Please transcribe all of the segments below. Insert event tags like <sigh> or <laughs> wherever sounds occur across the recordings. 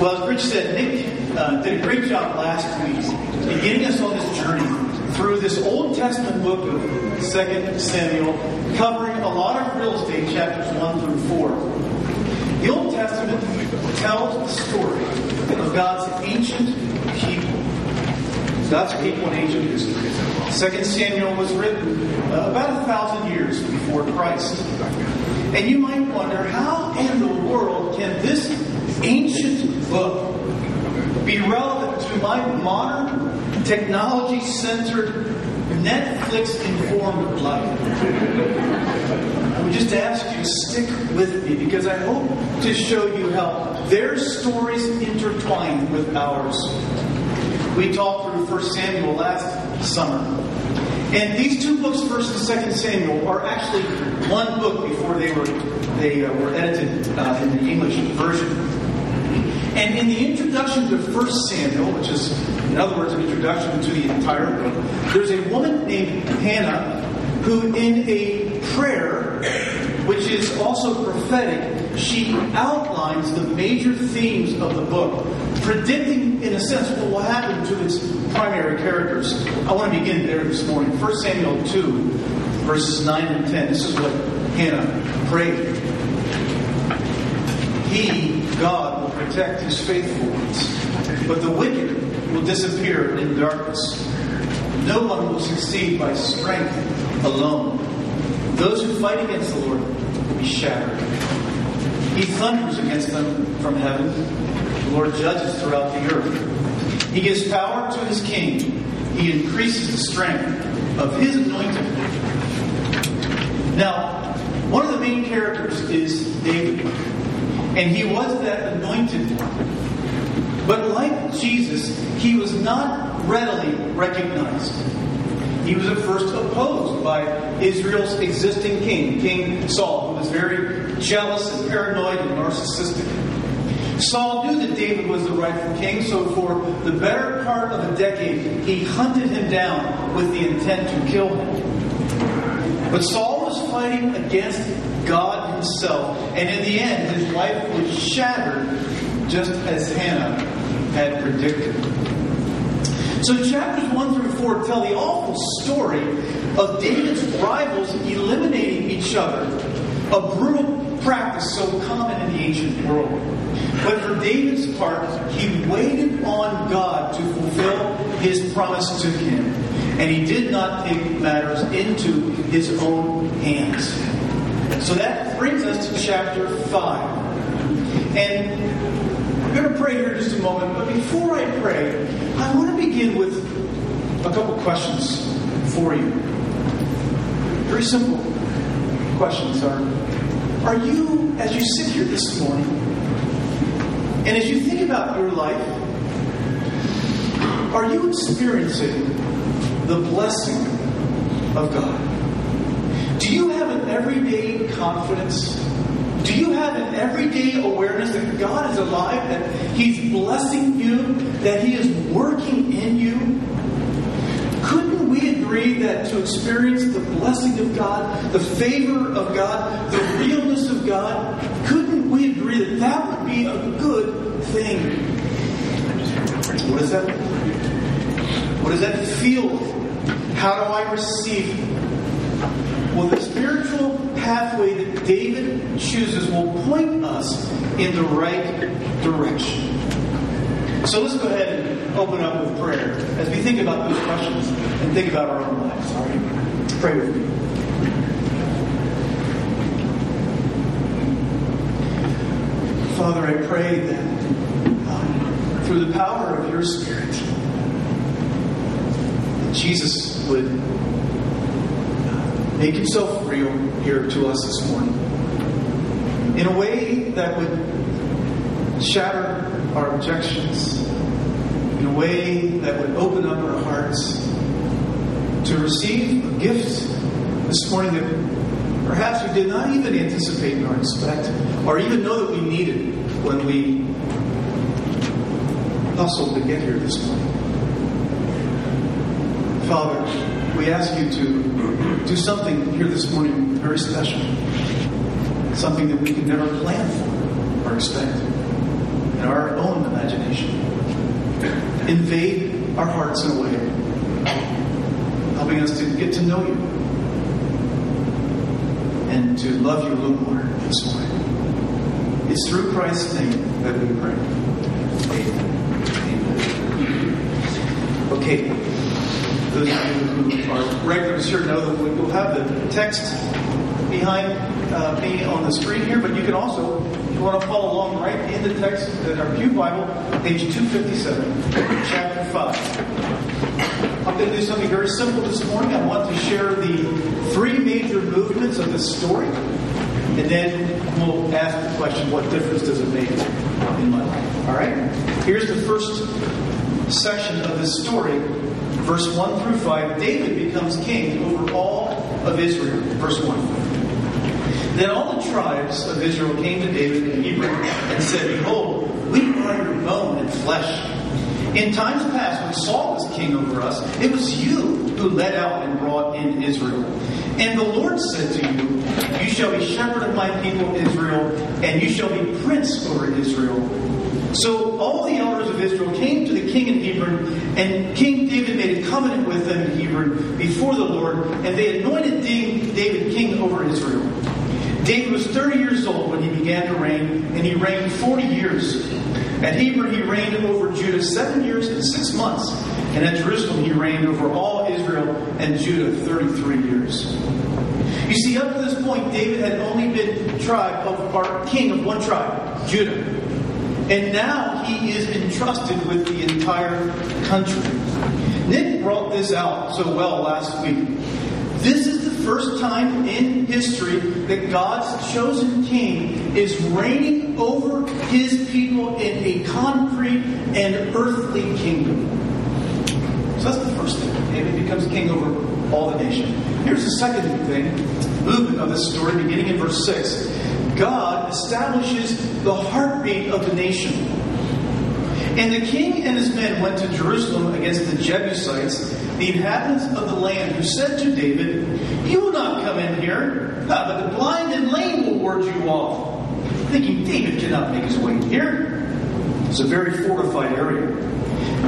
Well, as Rich said, Nick uh, did a great job last week in getting us on this journey through this Old Testament book of 2 Samuel, covering a lot of real estate, chapters 1 through 4. The Old Testament tells the story of God's ancient people. God's people in ancient history. 2 Samuel was written uh, about a thousand years before Christ. And you might wonder, how in the world can this ancient book be relevant to my modern, technology centered, Netflix informed life? I would just ask you to stick with me because I hope to show you how their stories intertwine with ours. We talked through 1 Samuel last summer. And these two books, First and 2 Samuel, are actually one book before they were they uh, were edited uh, in the English version. And in the introduction to First Samuel, which is, in other words, an introduction to the entire book, there's a woman named Hannah who, in a prayer, which is also prophetic, she outlines the major themes of the book, predicting, in a sense, what will happen to its primary characters. I want to begin there this morning. 1 Samuel 2, verses 9 and 10. This is what Hannah prayed. He, God, will protect his faithful ones, but the wicked will disappear in darkness. No one will succeed by strength alone. Those who fight against the Lord will be shattered. He thunders against them from heaven. The Lord judges throughout the earth. He gives power to his king. He increases the strength of his anointed. Now, one of the main characters is David. And he was that anointed one. But like Jesus, he was not readily recognized. He was at first opposed by Israel's existing king, King Saul, who was very jealous and paranoid and narcissistic. Saul knew that David was the rightful king, so for the better part of a decade, he hunted him down with the intent to kill him. But Saul was fighting against himself, and in the end, his life was shattered just as Hannah had predicted. So chapters 1 through 4 tell the awful story of David's rivals eliminating each other, a brutal practice so common in the ancient world. But for David's part, he waited on God to fulfill his promise to him, and he did not take matters into his own hands. So that brings us to chapter 5. And we're going to pray here just a moment, but before I pray, I want to begin with a couple questions for you. Very simple questions are Are you, as you sit here this morning, and as you think about your life, are you experiencing the blessing of God? Do you have an everyday confidence? Do you have an everyday awareness that God is alive, that He's blessing you, that He is working in you? Couldn't we agree that to experience the blessing of God, the favor of God, the realness of God, couldn't we agree that that would be a good thing? What does that What does that feel? How do I receive well, the spiritual pathway that David chooses will point us in the right direction. So let's go ahead and open up with prayer as we think about those questions and think about our own lives. All right? Pray with me. Father, I pray that um, through the power of your Spirit, Jesus would make himself real here to us this morning in a way that would shatter our objections, in a way that would open up our hearts to receive a gift this morning that perhaps we did not even anticipate nor expect, or even know that we needed when we hustled to get here this morning. Father, we ask you to do something here this morning very special. Something that we can never plan for or expect. And our own imagination invade our hearts in a way, helping us to get to know you and to love you a little more this morning. It's through Christ's name that we pray. Amen. Amen. Okay. Those of you who are regulars here know that we will have the text behind uh, me on the screen here, but you can also, if you want to follow along right in the text, uh, our Pew Bible, page 257, chapter 5. I'm going to do something very simple this morning. I want to share the three major movements of this story, and then we'll ask the question what difference does it make in my life? All right? Here's the first section of this story, verse 1 through 5. David becomes king over all of Israel. Verse 1. Then all the tribes of Israel came to David in Hebron and said, Behold, we are your bone and flesh. In times past, when Saul was king over us, it was you who led out and brought in Israel. And the Lord said to you, You shall be shepherd of my people Israel, and you shall be prince over Israel. So all the elders of Israel came to the king in Hebron, and King David made a covenant with them in Hebron before the Lord, and they anointed David king over Israel. David was 30 years old when he began to reign, and he reigned 40 years. At Hebron, he reigned over Judah seven years and six months. And at Jerusalem, he reigned over all Israel and Judah 33 years. You see, up to this point, David had only been tribe of, or king of one tribe, Judah. And now he is entrusted with the entire country. Nick brought this out so well last week. This is the first time in history that God's chosen king is reigning over his people in a concrete and earthly kingdom. So that's the first thing. David becomes king over all the nation. Here's the second thing, movement of this story, beginning in verse 6. God establishes the heartbeat of the nation. And the king and his men went to Jerusalem against the Jebusites, the inhabitants of the land, who said to David, You will not come in here, but the blind and lame will ward you off. Thinking David cannot make his way here. It's a very fortified area.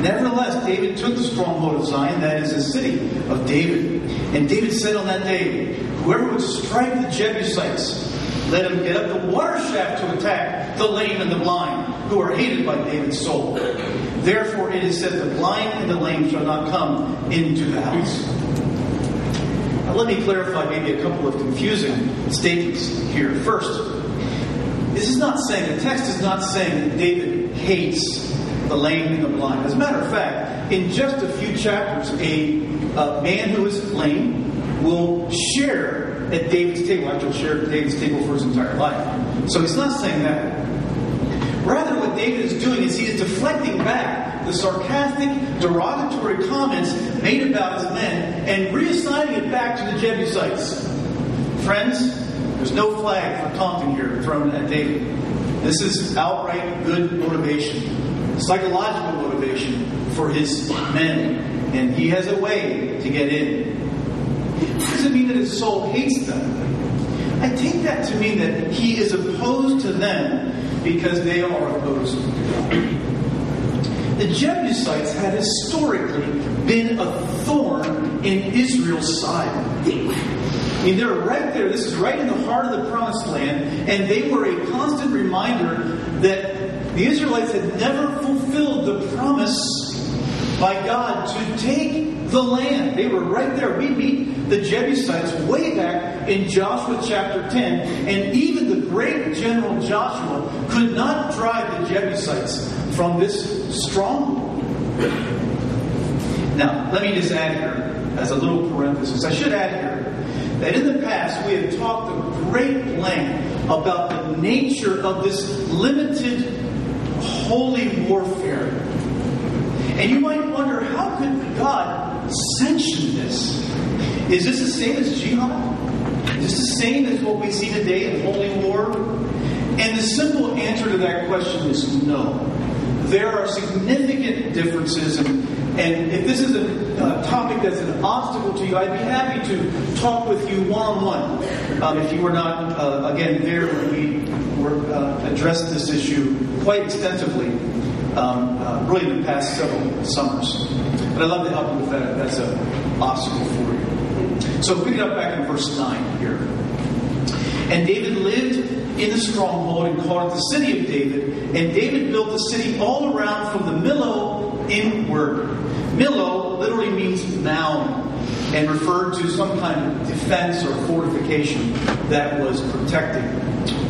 Nevertheless, David took the stronghold of Zion, that is the city of David. And David said on that day, Whoever would strike the Jebusites, let him get up the water shaft to attack the lame and the blind, who are hated by David's soul. Therefore it is said, The blind and the lame shall not come into the house. Now let me clarify maybe a couple of confusing statements here. First, this is not saying, the text is not saying that David hates the lame and the blind. As a matter of fact, in just a few chapters, a, a man who is lame will share at David's table. Actually, will share at David's table for his entire life. So he's not saying that. Rather, what David is doing is he is deflecting back the sarcastic, derogatory comments made about his men and reassigning it back to the Jebusites. Friends, there's no flag for taunting here thrown at David. This is outright good motivation, psychological motivation for his men. And he has a way to get in. It doesn't mean that his soul hates them. I take that to mean that he is opposed to them because they are opposed to God. The Jebusites had historically been a thorn in Israel's side. I mean, they're right there. This is right in the heart of the promised land, and they were a constant reminder that the Israelites had never fulfilled the promise by God to take the land. They were right there. We meet the Jebusites way back in Joshua chapter 10, and even the great general Joshua could not drive the Jebusites from this stronghold. Now, let me just add here, as a little parenthesis, I should add here that in the past we have talked a great length about the nature of this limited holy warfare. And you might wonder, how could? Is this the same as jihad? Is this the same as what we see today in holy war? And the simple answer to that question is no. There are significant differences, and, and if this is a, topic that's an obstacle to you, I'd be happy to talk with you one on one. If you were not, uh, again, there when we uh, addressed this issue quite extensively, um, uh, really in the past several summers. But I'd love to help you with that. That's an obstacle for you. So pick it up back in verse 9 here. And David lived in the stronghold and called it the city of David. And David built the city all around from the Millo inward. Millo literally means mound and referred to some kind of defense or fortification that was protecting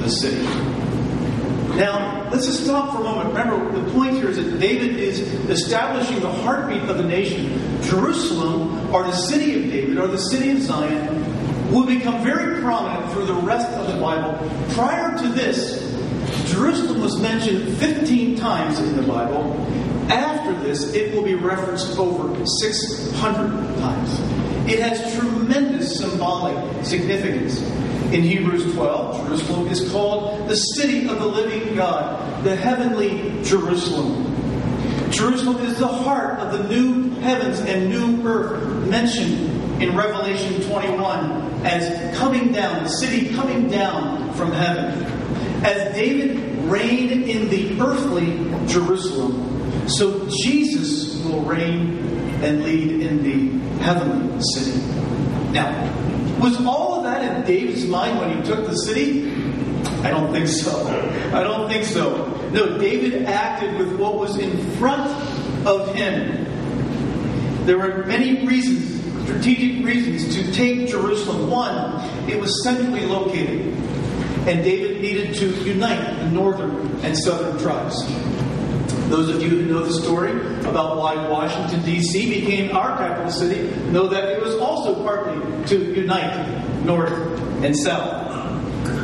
the city. Now, let's just stop for a moment. Remember, the point here is that David is establishing the heartbeat of the nation. Jerusalem, or the city of David, or the city of Zion, will become very prominent through the rest of the Bible. Prior to this, Jerusalem was mentioned 15 times in the Bible. After this, it will be referenced over 600 times. It has tremendous symbolic significance. In Hebrews 12, Jerusalem is called the city of the living God, the heavenly Jerusalem. Jerusalem is the heart of the new heavens and new earth mentioned in Revelation 21 as coming down, the city coming down from heaven. As David reigned in the earthly Jerusalem, so Jesus will reign and lead in the heavenly city. Now, was all of that in David's mind when he took the city? I don't think so. I don't think so. No, David acted with what was in front of him. There were many reasons, strategic reasons, to take Jerusalem. One, it was centrally located, and David needed to unite the northern and southern tribes. Those of you who know the story about why Washington, D.C. became our capital city know that it was also partly to unite North and South.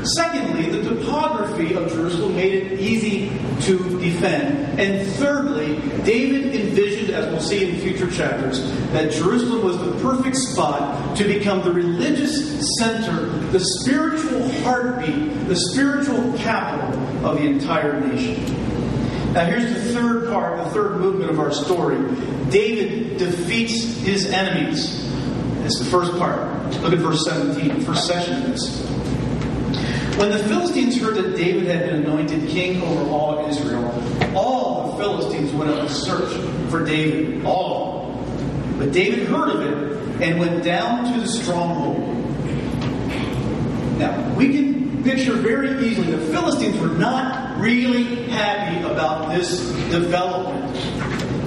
Secondly, the topography of Jerusalem made it easy to defend. And thirdly, David envisioned, as we'll see in future chapters, that Jerusalem was the perfect spot to become the religious center, the spiritual heartbeat, the spiritual capital of the entire nation. Now, here's the third part, the third movement of our story. David defeats his enemies. That's the first part. Look at verse 17, first section of this. When the Philistines heard that David had been anointed king over all of Israel, all the Philistines went up to search for David. All. But David heard of it and went down to the stronghold. Now, we can picture very easily the Philistines were not really happy about this development.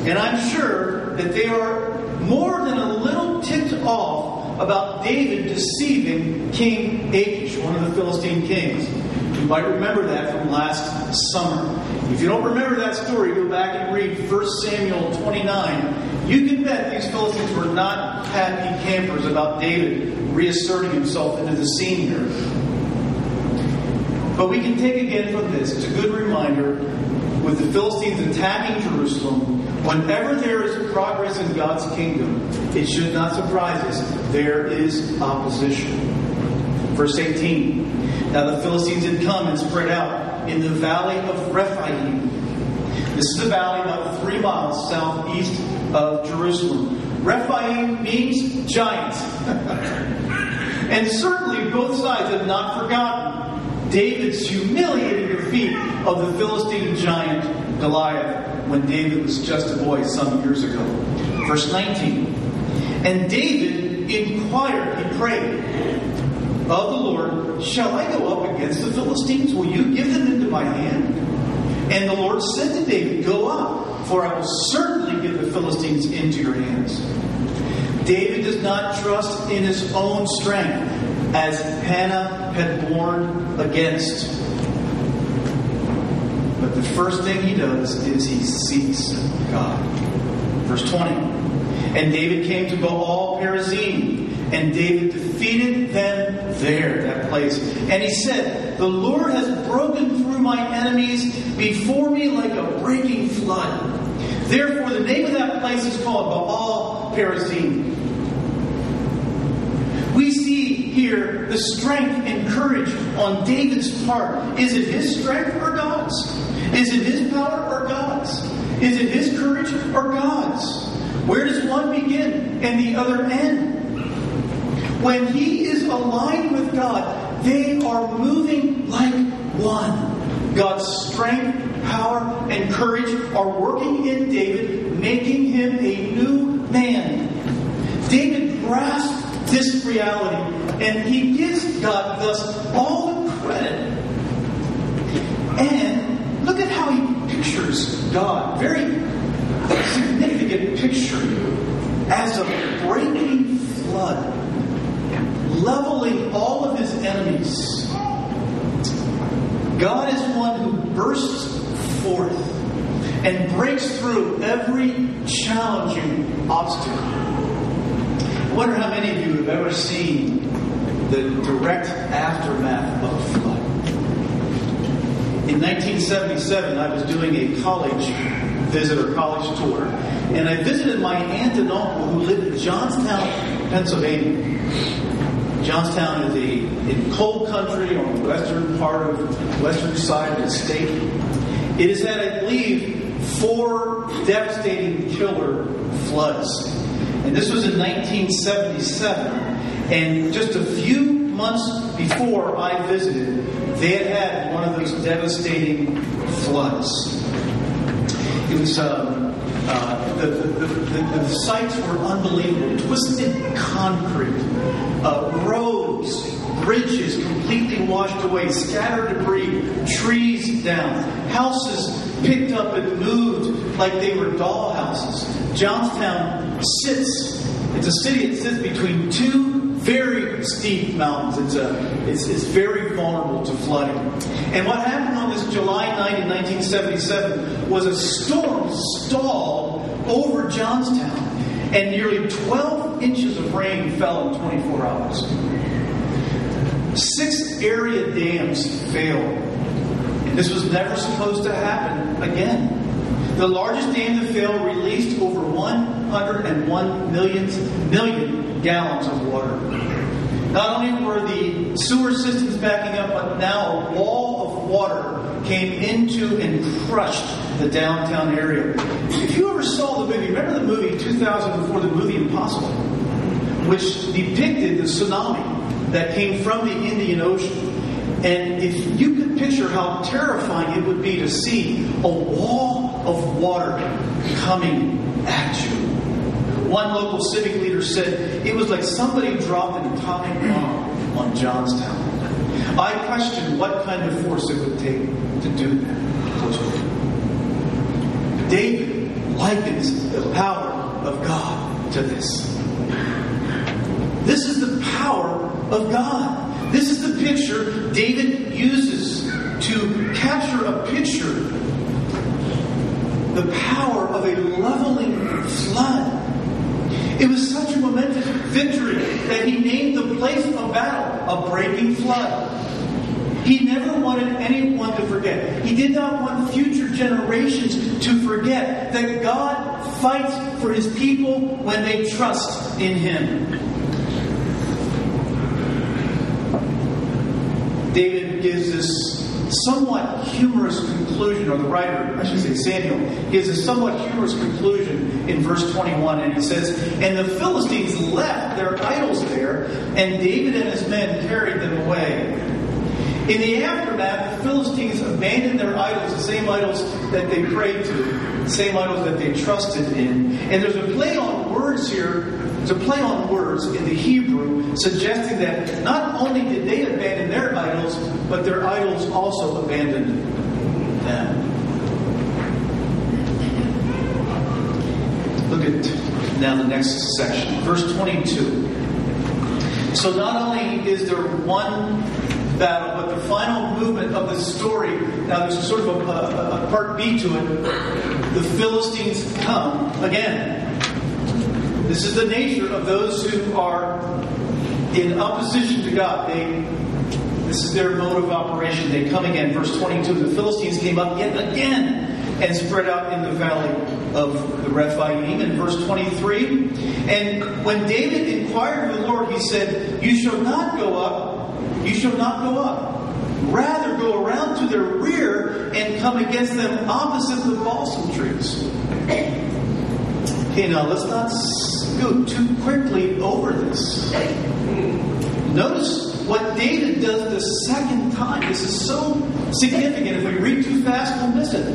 And I'm sure that they are more than a little ticked off about David deceiving King Achish, one of the Philistine kings. You might remember that from last summer. If you don't remember that story, go back and read 1 Samuel 29. You can bet these Philistines were not happy campers about David reasserting himself into the scene here. But we can take again from this, it's a good reminder, with the Philistines attacking Jerusalem, whenever there is progress in God's kingdom, it should not surprise us, there is opposition. Verse 18 Now the Philistines had come and spread out in the valley of Rephaim. This is a valley about three miles southeast of Jerusalem. Rephaim means giant. <laughs> and certainly both sides have not forgotten David's humiliating defeat of the Philistine giant Goliath when David was just a boy some years ago. Verse 19. And David inquired, he prayed of the Lord, Shall I go up against the Philistines? Will you give them into my hand? And the Lord said to David, Go up, for I will certainly give the Philistines into your hands. David does not trust in his own strength, as Hannah had warned against. But the first thing he does is he seeks God. Verse 20. And David came to Baal Perazim, and David defeated them there, that place. And he said, The Lord has broken through my enemies before me like a breaking flood. Therefore, the name of that place is called Baal Perazim. We see here the strength and courage on David's part. Is it his strength or God's? Is it his power or God's? Is it his courage or God's? Where does one begin and the other end? When he is aligned with God, they are moving like one. God's strength, power, and courage are working in David, making him a new man. David grasped this reality, and he gives God thus all the credit. And look at how he pictures God. Very significant picture as a breaking flood, leveling all of his enemies. God is one who bursts forth and breaks through every challenging obstacle. I wonder how many of you have ever seen the direct aftermath of a flood. In 1977, I was doing a college visitor, college tour, and I visited my aunt and uncle who lived in Johnstown, Pennsylvania. Johnstown is a in cold country on the western part of western side of the state. It has had, I believe, four devastating killer floods. This was in 1977. And just a few months before I visited, they had had one of those devastating floods. It was um, uh, the, the, the, the, sites were unbelievable. Twisted concrete, uh, roads, bridges completely washed away, scattered debris, trees down, houses picked up and moved like they were doll houses. Johnstown sits, it's a city that sits between two very steep mountains. It's, a, it's, it's very vulnerable to flooding. And what happened on this July night in 1977 was a storm stalled over Johnstown, and nearly 12 inches of rain fell in 24 hours. Six area dams failed. And this was never supposed to happen again. The largest dam to fail released over 101 million, million gallons of water. Not only were the sewer systems backing up, but now a wall of water came into and crushed the downtown area. If you ever saw the movie, remember the movie 2004, the movie Impossible, which depicted the tsunami that came from the Indian Ocean. And if you could picture how terrifying it would be to see a wall of water coming at you. One local civic leader said it was like somebody dropped an atomic bomb on Johnstown. I question what kind of force it would take to do that. David likens the power of God to this. This is the power of God. This is the picture David uses to capture a picture, the power of a leveling flood. It was such a momentous victory that he named the place of battle a breaking flood. He never wanted anyone to forget. He did not want future generations to forget that God fights for his people when they trust in him. David gives this somewhat humorous conclusion, or the writer, I should say Samuel, gives a somewhat humorous conclusion in verse 21, and he says, And the Philistines left their idols there, and David and his men carried them away. In the aftermath, the Philistines abandoned their idols, the same idols that they prayed to, the same idols that they trusted in. And there's a play on words here, there's a play on words in the Hebrew suggesting that not only did they abandon their idols, but their idols also abandoned them. Look at now the next section, verse 22. So not only is there one battle, but the final movement of the story, now there's sort of a, a, a part B to it. The Philistines come again. This is the nature of those who are in opposition to God. They, this is their mode of operation. They come again. Verse 22 the Philistines came up yet again and spread out in the valley of the Rephaim. In verse 23, and when David inquired of the Lord, he said, You shall not go up, you shall not go up. Rather, go around to their rear and come against them opposite the balsam trees. Okay, now let's not go too quickly over this. Notice what David does the second time. This is so significant. If we read too fast, we'll miss it.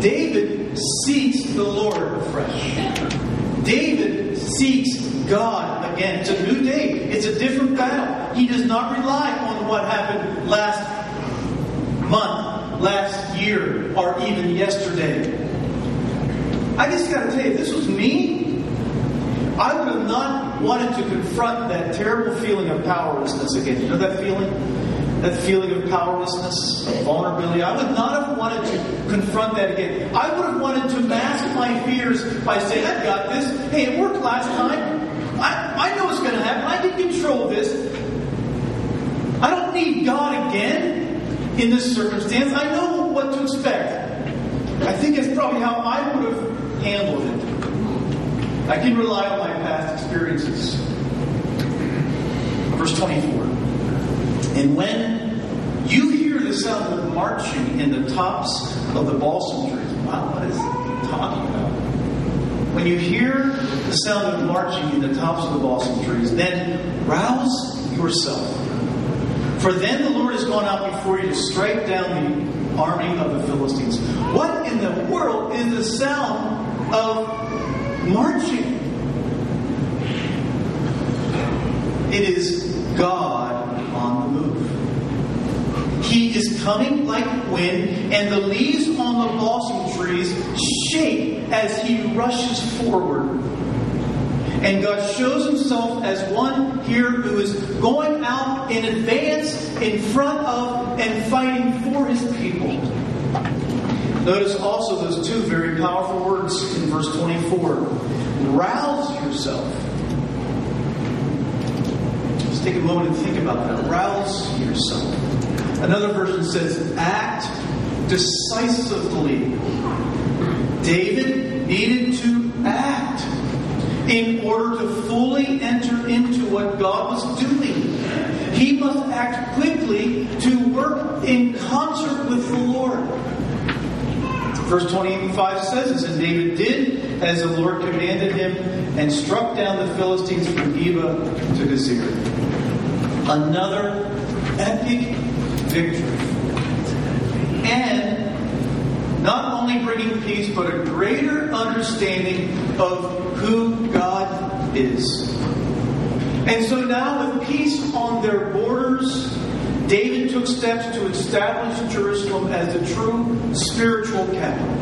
David seeks the Lord afresh. David seeks God again. It's a new day, it's a different battle. He does not rely on what happened last month, last year, or even yesterday. I just got to tell you, this was me. I would have not wanted to confront that terrible feeling of powerlessness again. You know that feeling? That feeling of powerlessness, of vulnerability. I would not have wanted to confront that again. I would have wanted to mask my fears by saying, I've got this. Hey, it worked last time. I, I know what's going to happen. I can control this. I don't need God again in this circumstance. I know what to expect. I think it's probably how I would have handled it. I can rely on my past experiences. Verse 24. And when you hear the sound of marching in the tops of the balsam trees, wow, what is he talking about? When you hear the sound of marching in the tops of the balsam trees, then rouse yourself. For then the Lord has gone out before you to strike down the army of the Philistines. What in the world is the sound of marching? It is God on the move. He is coming like wind, and the leaves on the balsam trees shake as he rushes forward. And God shows himself as one here who is going out in advance, in front of, and fighting for his people. Notice also those two very powerful words in verse 24 rouse yourself. Just take a moment and think about that. Rouse yourself. Another version says, act decisively. David needed to act in order to fully enter into what God was doing. He must act quickly to work in concert with the Lord. Verse 25 says this, and David did as the Lord commanded him and struck down the Philistines from Geba to Gezer. Another epic victory. And not only bringing peace, but a greater understanding of who God is. And so now, with peace on their took steps to establish Jerusalem as the true spiritual capital.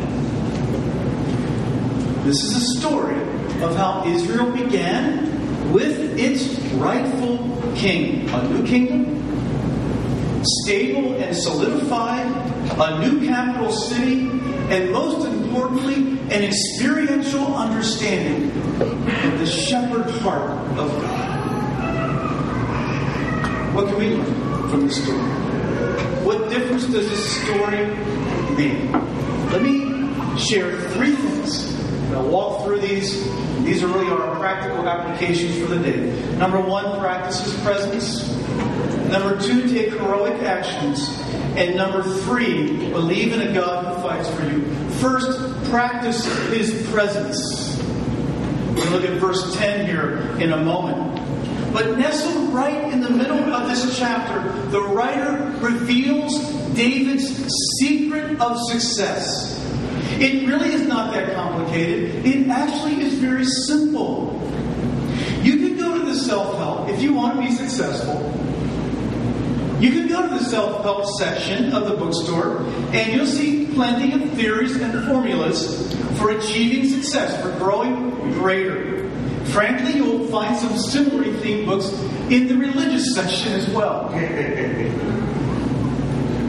This is a story of how Israel began with its rightful king, a new kingdom, stable and solidified, a new capital city, and most importantly, an experiential understanding of the shepherd heart of God. What can we learn from this story? What difference does this story make? Let me share three things. I'll walk through these. These are really our practical applications for the day. Number one, practice His presence. Number two, take heroic actions. And number three, believe in a God who fights for you. First, practice His presence. We'll look at verse 10 here in a moment. But nestled right middle of this chapter, the writer reveals David's secret of success. It really is not that complicated. It actually is very simple. You can go to the self help if you want to be successful. You can go to the self help section of the bookstore and you'll see plenty of theories and formulas for achieving success, for growing greater. Frankly, you'll find some similarly themed books in the religious section as well. <laughs>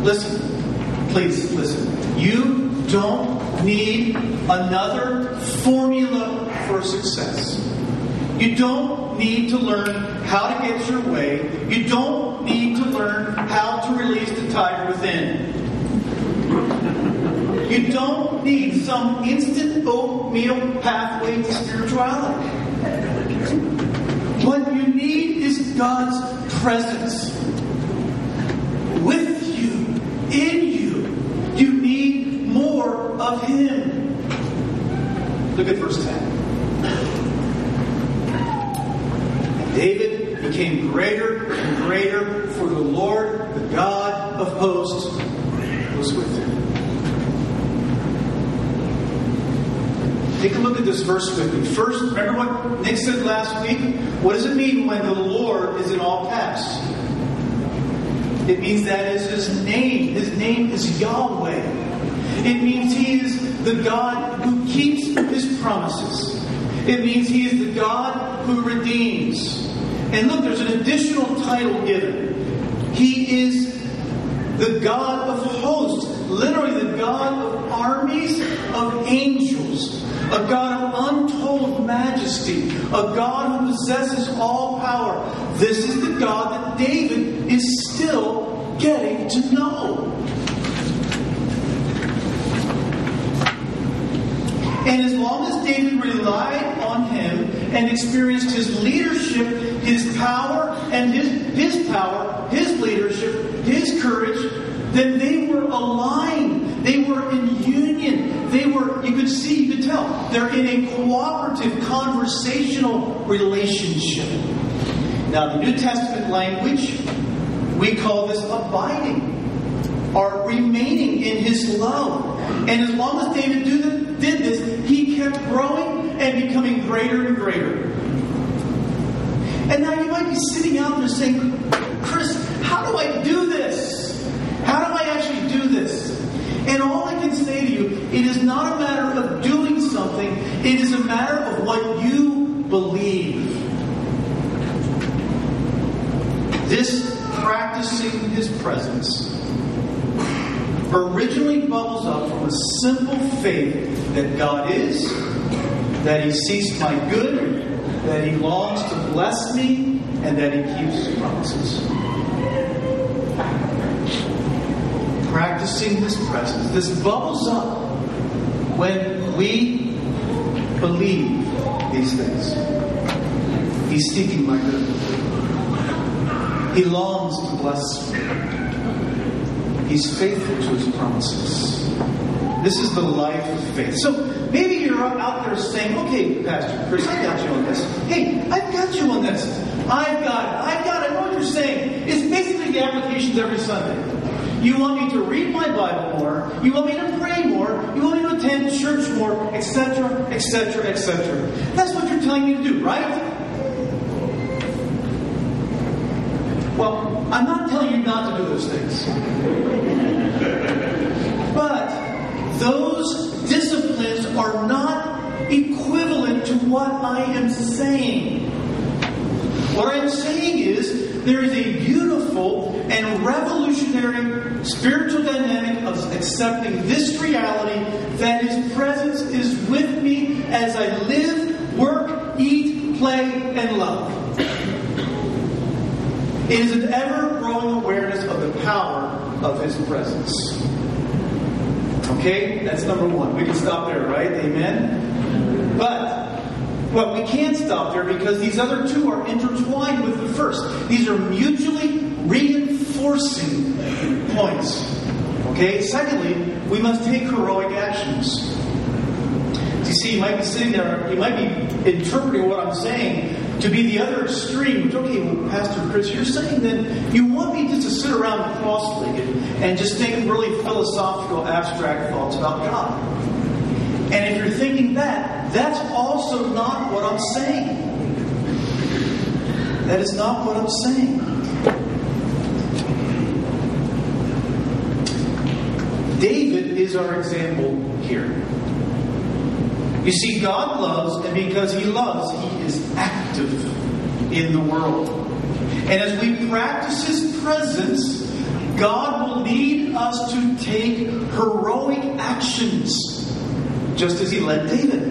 listen, please listen. You don't need another formula for success. You don't need to learn how to get your way. You don't need to learn how to release the tiger within. You don't need some instant oatmeal pathway to spirituality. What you need is God's presence with you, in you. You need more of Him. Look at verse 10. David became greater and greater, for the Lord, the God of hosts, was with him. Take a look at this verse me. First, remember what Nick said last week? What does it mean when the Lord is in all caps? It means that is his name. His name is Yahweh. It means he is the God who keeps his promises. It means he is the God who redeems. And look, there's an additional title given. He is the God of hosts, literally the God of armies of angels a God of untold majesty, a God who possesses all power. This is the God that David is still getting to know. And as long as David relied on him and experienced his leadership, his power, and his, his power, his leadership, his courage, then they were aligned. They were in union. They were, you could they're in a cooperative, conversational relationship. Now, the New Testament language, we call this abiding or remaining in his love. And as long as David did this, he kept growing and becoming greater and greater. And now you might be sitting out there saying, Chris, how do I do this? How do I actually do this? And all I can say to you, it is not a matter of doing something, it is a matter of what you believe. This practicing his presence originally bubbles up from a simple faith that God is, that he sees my good, that he longs to bless me, and that he keeps his promises. practicing His presence. This bubbles up when we believe these things. He's seeking my good. He longs to bless me. He's faithful to His promises. This is the life of faith. So maybe you're out there saying, okay, Pastor Chris, I got you on this. Hey, I've got you on this. I've got it. I've got it. What you're saying. It's basically the applications every Sunday. You want me to read my Bible more. You want me to pray more. You want me to attend church more, etc., etc., etc. That's what you're telling me to do, right? Well, I'm not telling you not to do those things. <laughs> but those disciplines are not equivalent to what I am saying. What I'm saying is there is a beautiful and revolutionary spiritual dynamic of accepting this reality that His presence is with me as I live, work, eat, play, and love. It is an ever growing awareness of the power of His presence. Okay? That's number one. We can stop there, right? Amen? But well, we can't stop there because these other two are intertwined with the first. These are mutually reinforcing points. Okay? Secondly, we must take heroic actions. You see, you might be sitting there, you might be interpreting what I'm saying to be the other extreme. Okay, well, Pastor Chris, you're saying that you want me just to sit around cross-legged and just think really philosophical, abstract thoughts about God. And if you're thinking that, that's also not what I'm saying. That is not what I'm saying. David is our example here. You see, God loves, and because He loves, He is active in the world. And as we practice His presence, God will lead us to take heroic actions just as he led David.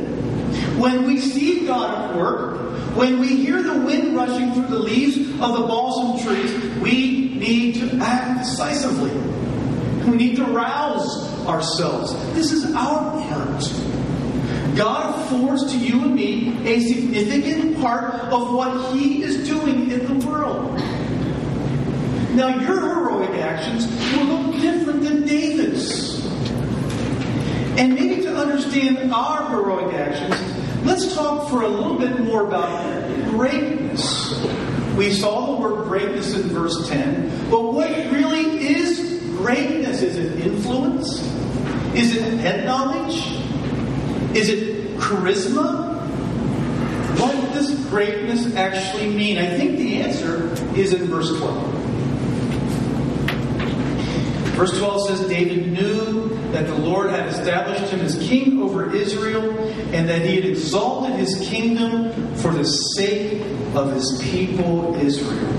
When we see God at work, when we hear the wind rushing through the leaves of the balsam trees, we need to act decisively. We need to rouse ourselves. This is our part. God affords to you and me a significant part of what He is doing in the world. Now, your heroic actions will look different than David's. And maybe to understand our heroic actions, let's talk for a little bit more about greatness. We saw the word greatness in verse 10. But what really is greatness? Is it influence? Is it head knowledge? Is it charisma? What does greatness actually mean? I think the answer is in verse 12. Verse 12 says David knew that the Lord had established him as king over Israel and that he had exalted his kingdom for the sake of his people Israel.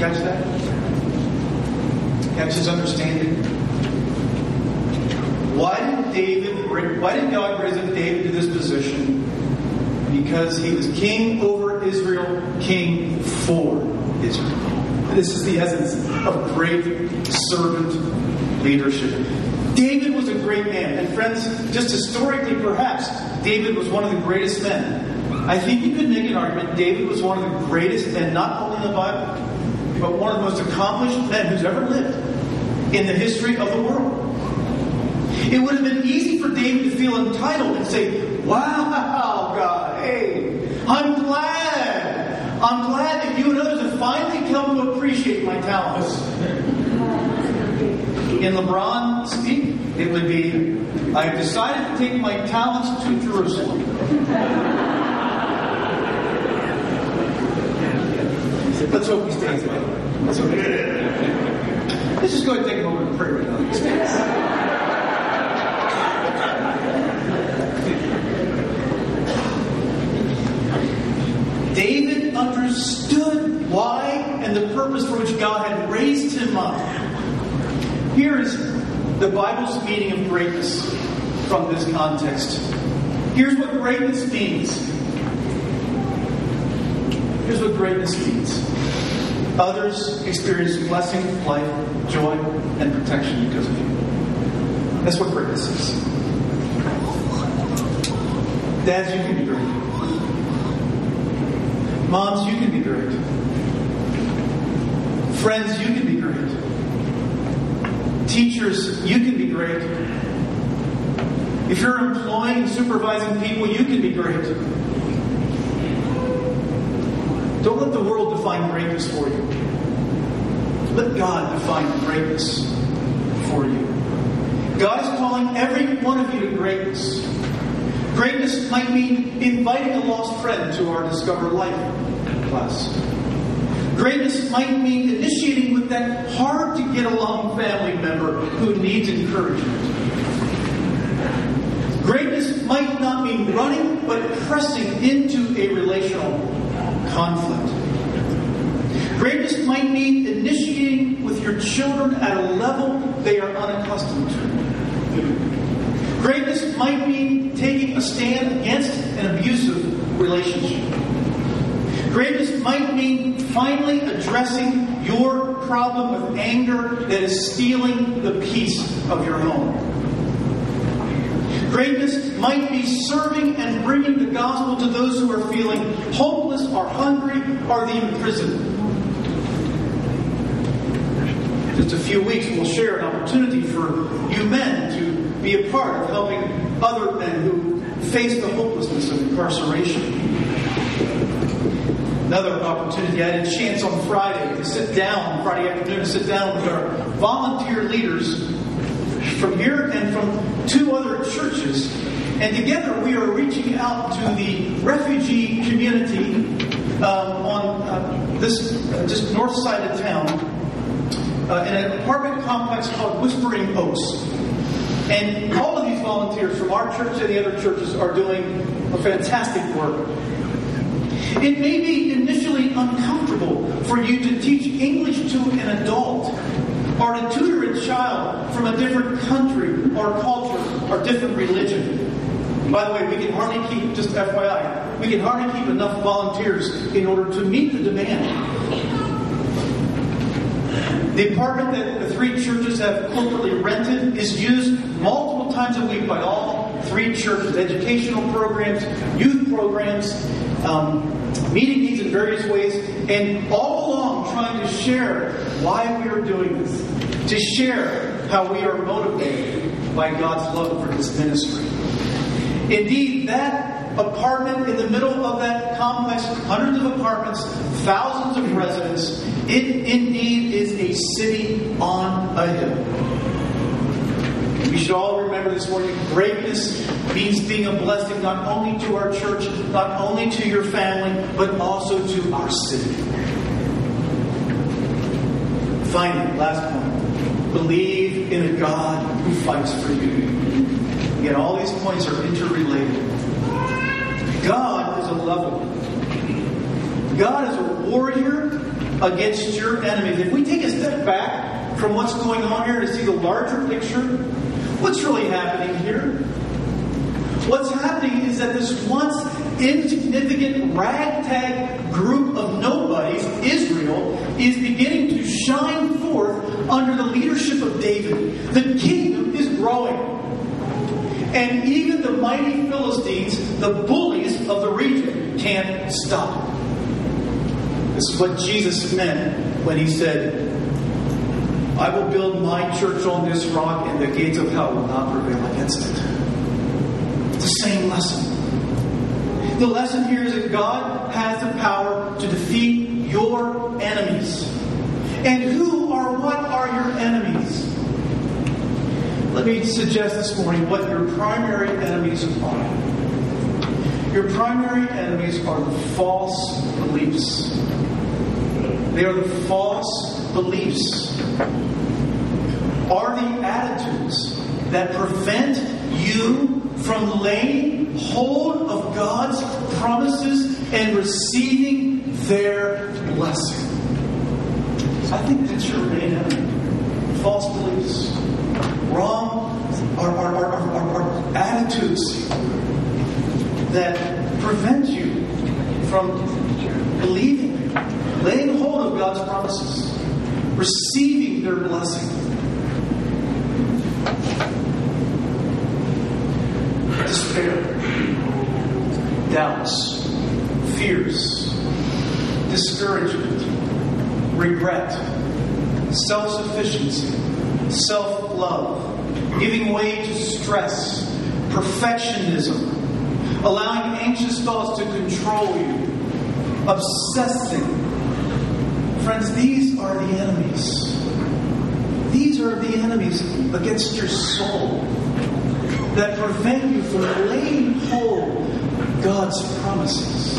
Catch that? Catch his understanding? Why did David why did God raise up David to this position? Because he was king over Israel, king for Israel. This is the essence of great servant leadership. David was a great man. And friends, just historically perhaps, David was one of the greatest men. I think you could make an argument David was one of the greatest men, not only in the Bible, but one of the most accomplished men who's ever lived in the history of the world. It would have been easy for David to feel entitled and say, Wow, <laughs> God, hey, I'm glad. I'm glad that you and finally come to appreciate my talents. In LeBron speak, it would be, I've decided to take my talents to Jerusalem. Let's hope he stays. Let's hope he Let's just go and take a moment of prayer now. David understood why and the purpose for which God had raised him up. Here is the Bible's meaning of greatness from this context. Here's what greatness means. Here's what greatness means. Others experience blessing, life, joy, and protection because of you. That's what greatness is. Dads, you can be great. Moms, you can be great. Friends, you can be great. Teachers, you can be great. If you're employing and supervising people, you can be great. Don't let the world define greatness for you. Let God define greatness for you. God is calling every one of you to greatness. Greatness might mean inviting a lost friend to our Discover Life class. Greatness might mean initiating with that hard to get along family member who needs encouragement. Greatness might not mean running, but pressing into a relational conflict. Greatness might mean initiating with your children at a level they are unaccustomed to. Greatness might mean taking a stand against an abusive relationship. Greatness might mean finally addressing your problem of anger that is stealing the peace of your home. Greatness might be serving and bringing the gospel to those who are feeling hopeless or hungry or the imprisoned. Just a few weeks, we'll share an opportunity for you men to be a part of helping other men who face the hopelessness of incarceration. Another opportunity, I had a chance on Friday to sit down, Friday afternoon, to sit down with our volunteer leaders from here and from two other churches. And together we are reaching out to the refugee community um, on uh, this uh, just north side of town uh, in an apartment complex called Whispering Oaks. And all of these volunteers from our church and the other churches are doing a fantastic work. It may be initially uncomfortable for you to teach English to an adult or to tutor a child from a different country or culture or different religion. By the way, we can hardly keep, just FYI, we can hardly keep enough volunteers in order to meet the demand. The apartment that the three churches have corporately rented is used multiple times a week by all three churches educational programs, youth programs, um, meeting needs in various ways, and all along trying to share why we are doing this, to share how we are motivated by God's love for His ministry. Indeed, that apartment in the middle of that complex, hundreds of apartments, thousands of residents, it indeed is a city on a hill. We should all remember this morning greatness means being a blessing not only to our church, not only to your family, but also to our city. Finally, last point believe in a God who fights for you. Again, all these points are interrelated. God is a level. God is a warrior against your enemies. If we take a step back from what's going on here to see the larger picture, what's really happening here? What's happening is that this once insignificant ragtag group of nobodies, Israel, is beginning to shine forth under the leadership of David. The kingdom is growing. And even the mighty Philistines, the bullies of the region, can't stop. This is what Jesus meant when he said, I will build my church on this rock, and the gates of hell will not prevail against it It's the same lesson. The lesson here is that God has the power to defeat your enemies. And who or what are your enemies? Let me suggest this morning what your primary enemies are. Your primary enemies are the false beliefs. They are the false beliefs. Attitudes that prevent you from laying hold of God's promises and receiving their blessing. I think that's your main enemy. False beliefs, wrong are, are, are, are, attitudes that prevent you from believing, laying hold of God's promises, receiving their blessing. Self sufficiency, self love, giving way to stress, perfectionism, allowing anxious thoughts to control you, obsessing. Friends, these are the enemies. These are the enemies against your soul that prevent you from laying hold God's promises.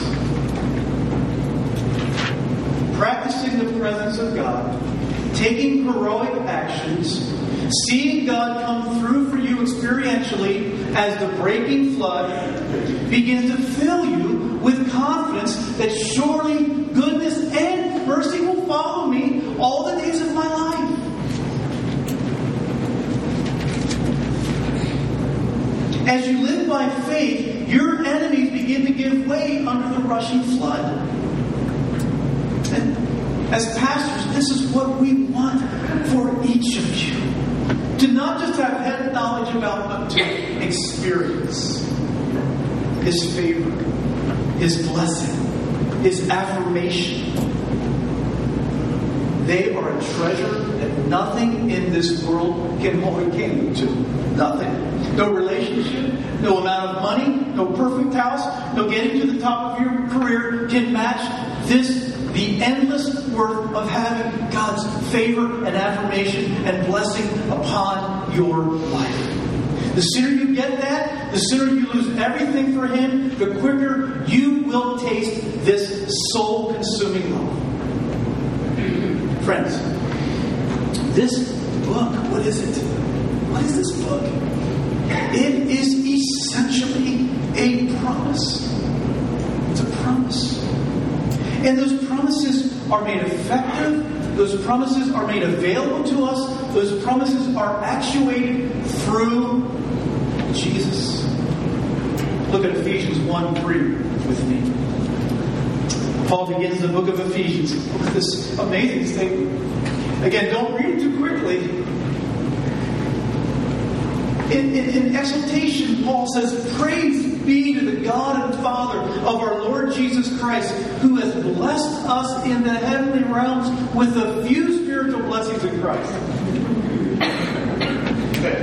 Practicing the presence of God, taking heroic actions, seeing God come through for you experientially as the breaking flood begins to fill you with confidence that surely goodness and mercy will follow me all the days of my life. As you live by faith, your enemies begin to give way under the rushing flood. And as pastors, this is what we each of you. To not just have head knowledge about, but to experience His favor, His blessing, His affirmation. They are a treasure that nothing in this world can hold a candle to. Nothing. No relationship, no amount of money, no perfect house, no getting to the top of your career can match this, the endless worth of having God's favor and affirmation and blessing upon your life. The sooner you get that, the sooner you lose everything for Him, the quicker you will taste this soul consuming love. Friends, this book, what is it? What is this book? It is essentially a promise. It's a promise. And those are made effective, those promises are made available to us, those promises are actuated through Jesus. Look at Ephesians 1 3 with me. Paul begins the book of Ephesians with this amazing statement. Again, don't read it too quickly in, in, in, exaltation, Paul says, Praise be to the God and Father of our Lord Jesus Christ, who has blessed us in the heavenly realms with a few spiritual blessings in Christ.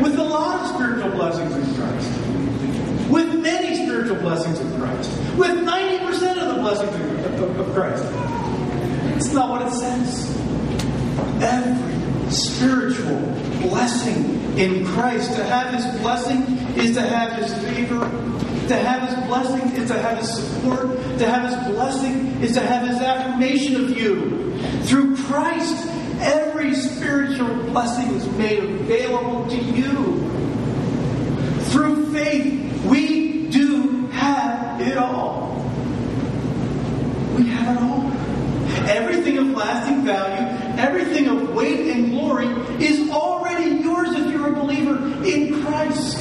With a lot of spiritual blessings in Christ. With many spiritual blessings in Christ, with 90% of the blessings of, of Christ. It's not what it says. Every spiritual blessing in Christ, to have his blessing is to have his favor. To have his blessing is to have his support. To have his blessing is to have his affirmation of you. Through Christ, every spiritual blessing is made available to you. Through faith, we do have it all. We have it all. Everything of lasting value, everything of weight and glory is already yours if you're a believer in Christ.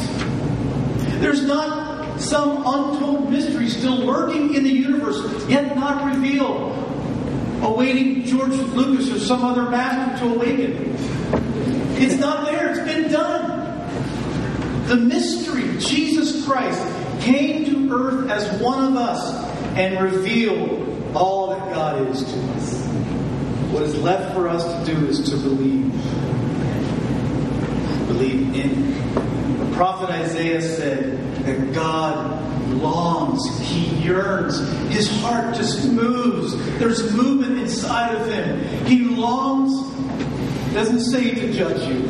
There's not some untold mystery still lurking in the universe, yet not revealed, awaiting George Lucas or some other master to awaken. It's not there, it's been done. The mystery, Jesus Christ, came to earth as one of us and revealed all that God is to us. What is left for us to do is to believe. Believe in The prophet Isaiah said that God longs, He yearns, His heart just moves. There's movement inside of Him. He longs, doesn't say to judge you,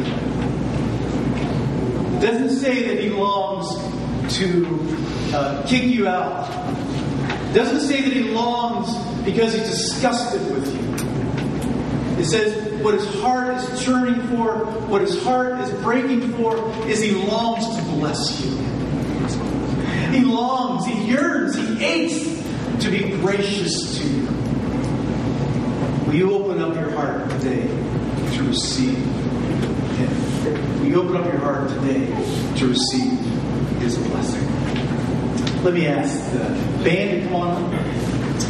doesn't say that He longs to uh, kick you out doesn't say that he longs because he's disgusted with you. It says what his heart is churning for, what his heart is breaking for, is he longs to bless you. He longs, he yearns, he aches to be gracious to you. Will you open up your heart today to receive him? Will you open up your heart today to receive his blessing? Let me ask the band to come on up.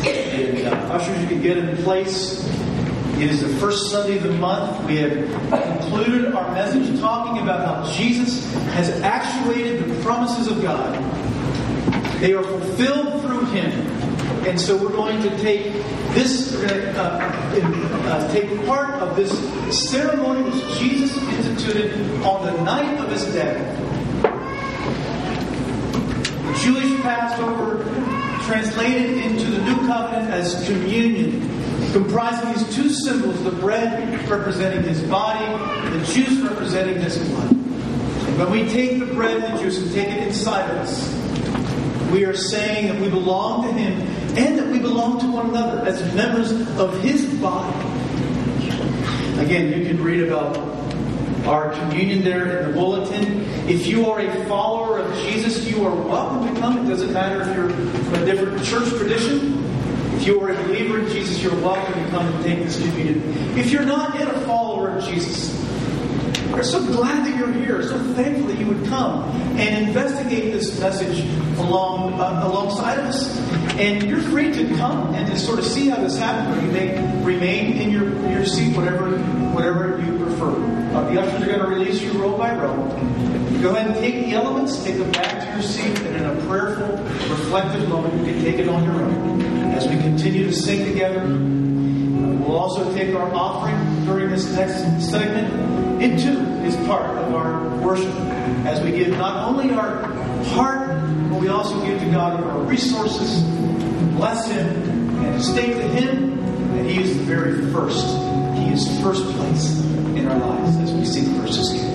And uh, ushers, you can get in place. It is the first Sunday of the month. We have concluded our message talking about how Jesus has actuated the promises of God. They are fulfilled through Him. And so we're going to take this, uh, uh, uh, take part of this ceremony which Jesus instituted on the night of His death. the Jewish Passover translated into the New Covenant as communion, comprising these two symbols the bread representing his body, the juice representing his blood. When we take the bread and the juice and take it inside of us, we are saying that we belong to him and that we belong to one another as members of his body. Again, you can read about our communion there in the bulletin. If you are a follower of Jesus, you are welcome to come. It doesn't matter if you're from a different church tradition. If you are a believer in Jesus, you're welcome to come and take this communion. If you're not yet a follower of Jesus, we're so glad that you're here, so thankful that you would come and investigate this message along uh, alongside us. And you're free to come and to sort of see how this happened, you may remain in your, your seat, whatever whatever you prefer. Uh, the ushers are going to release you row by row. Go ahead and take the elements, take them back to your seat, and in a prayerful, reflective moment, you can take it on your own. As we continue to sing together, we'll also take our offering during this next segment into is part of our worship as we give not only our heart, but we also give to God our resources, bless Him, and state to Him that He is the very first. He is first place in our lives as we sing verses here.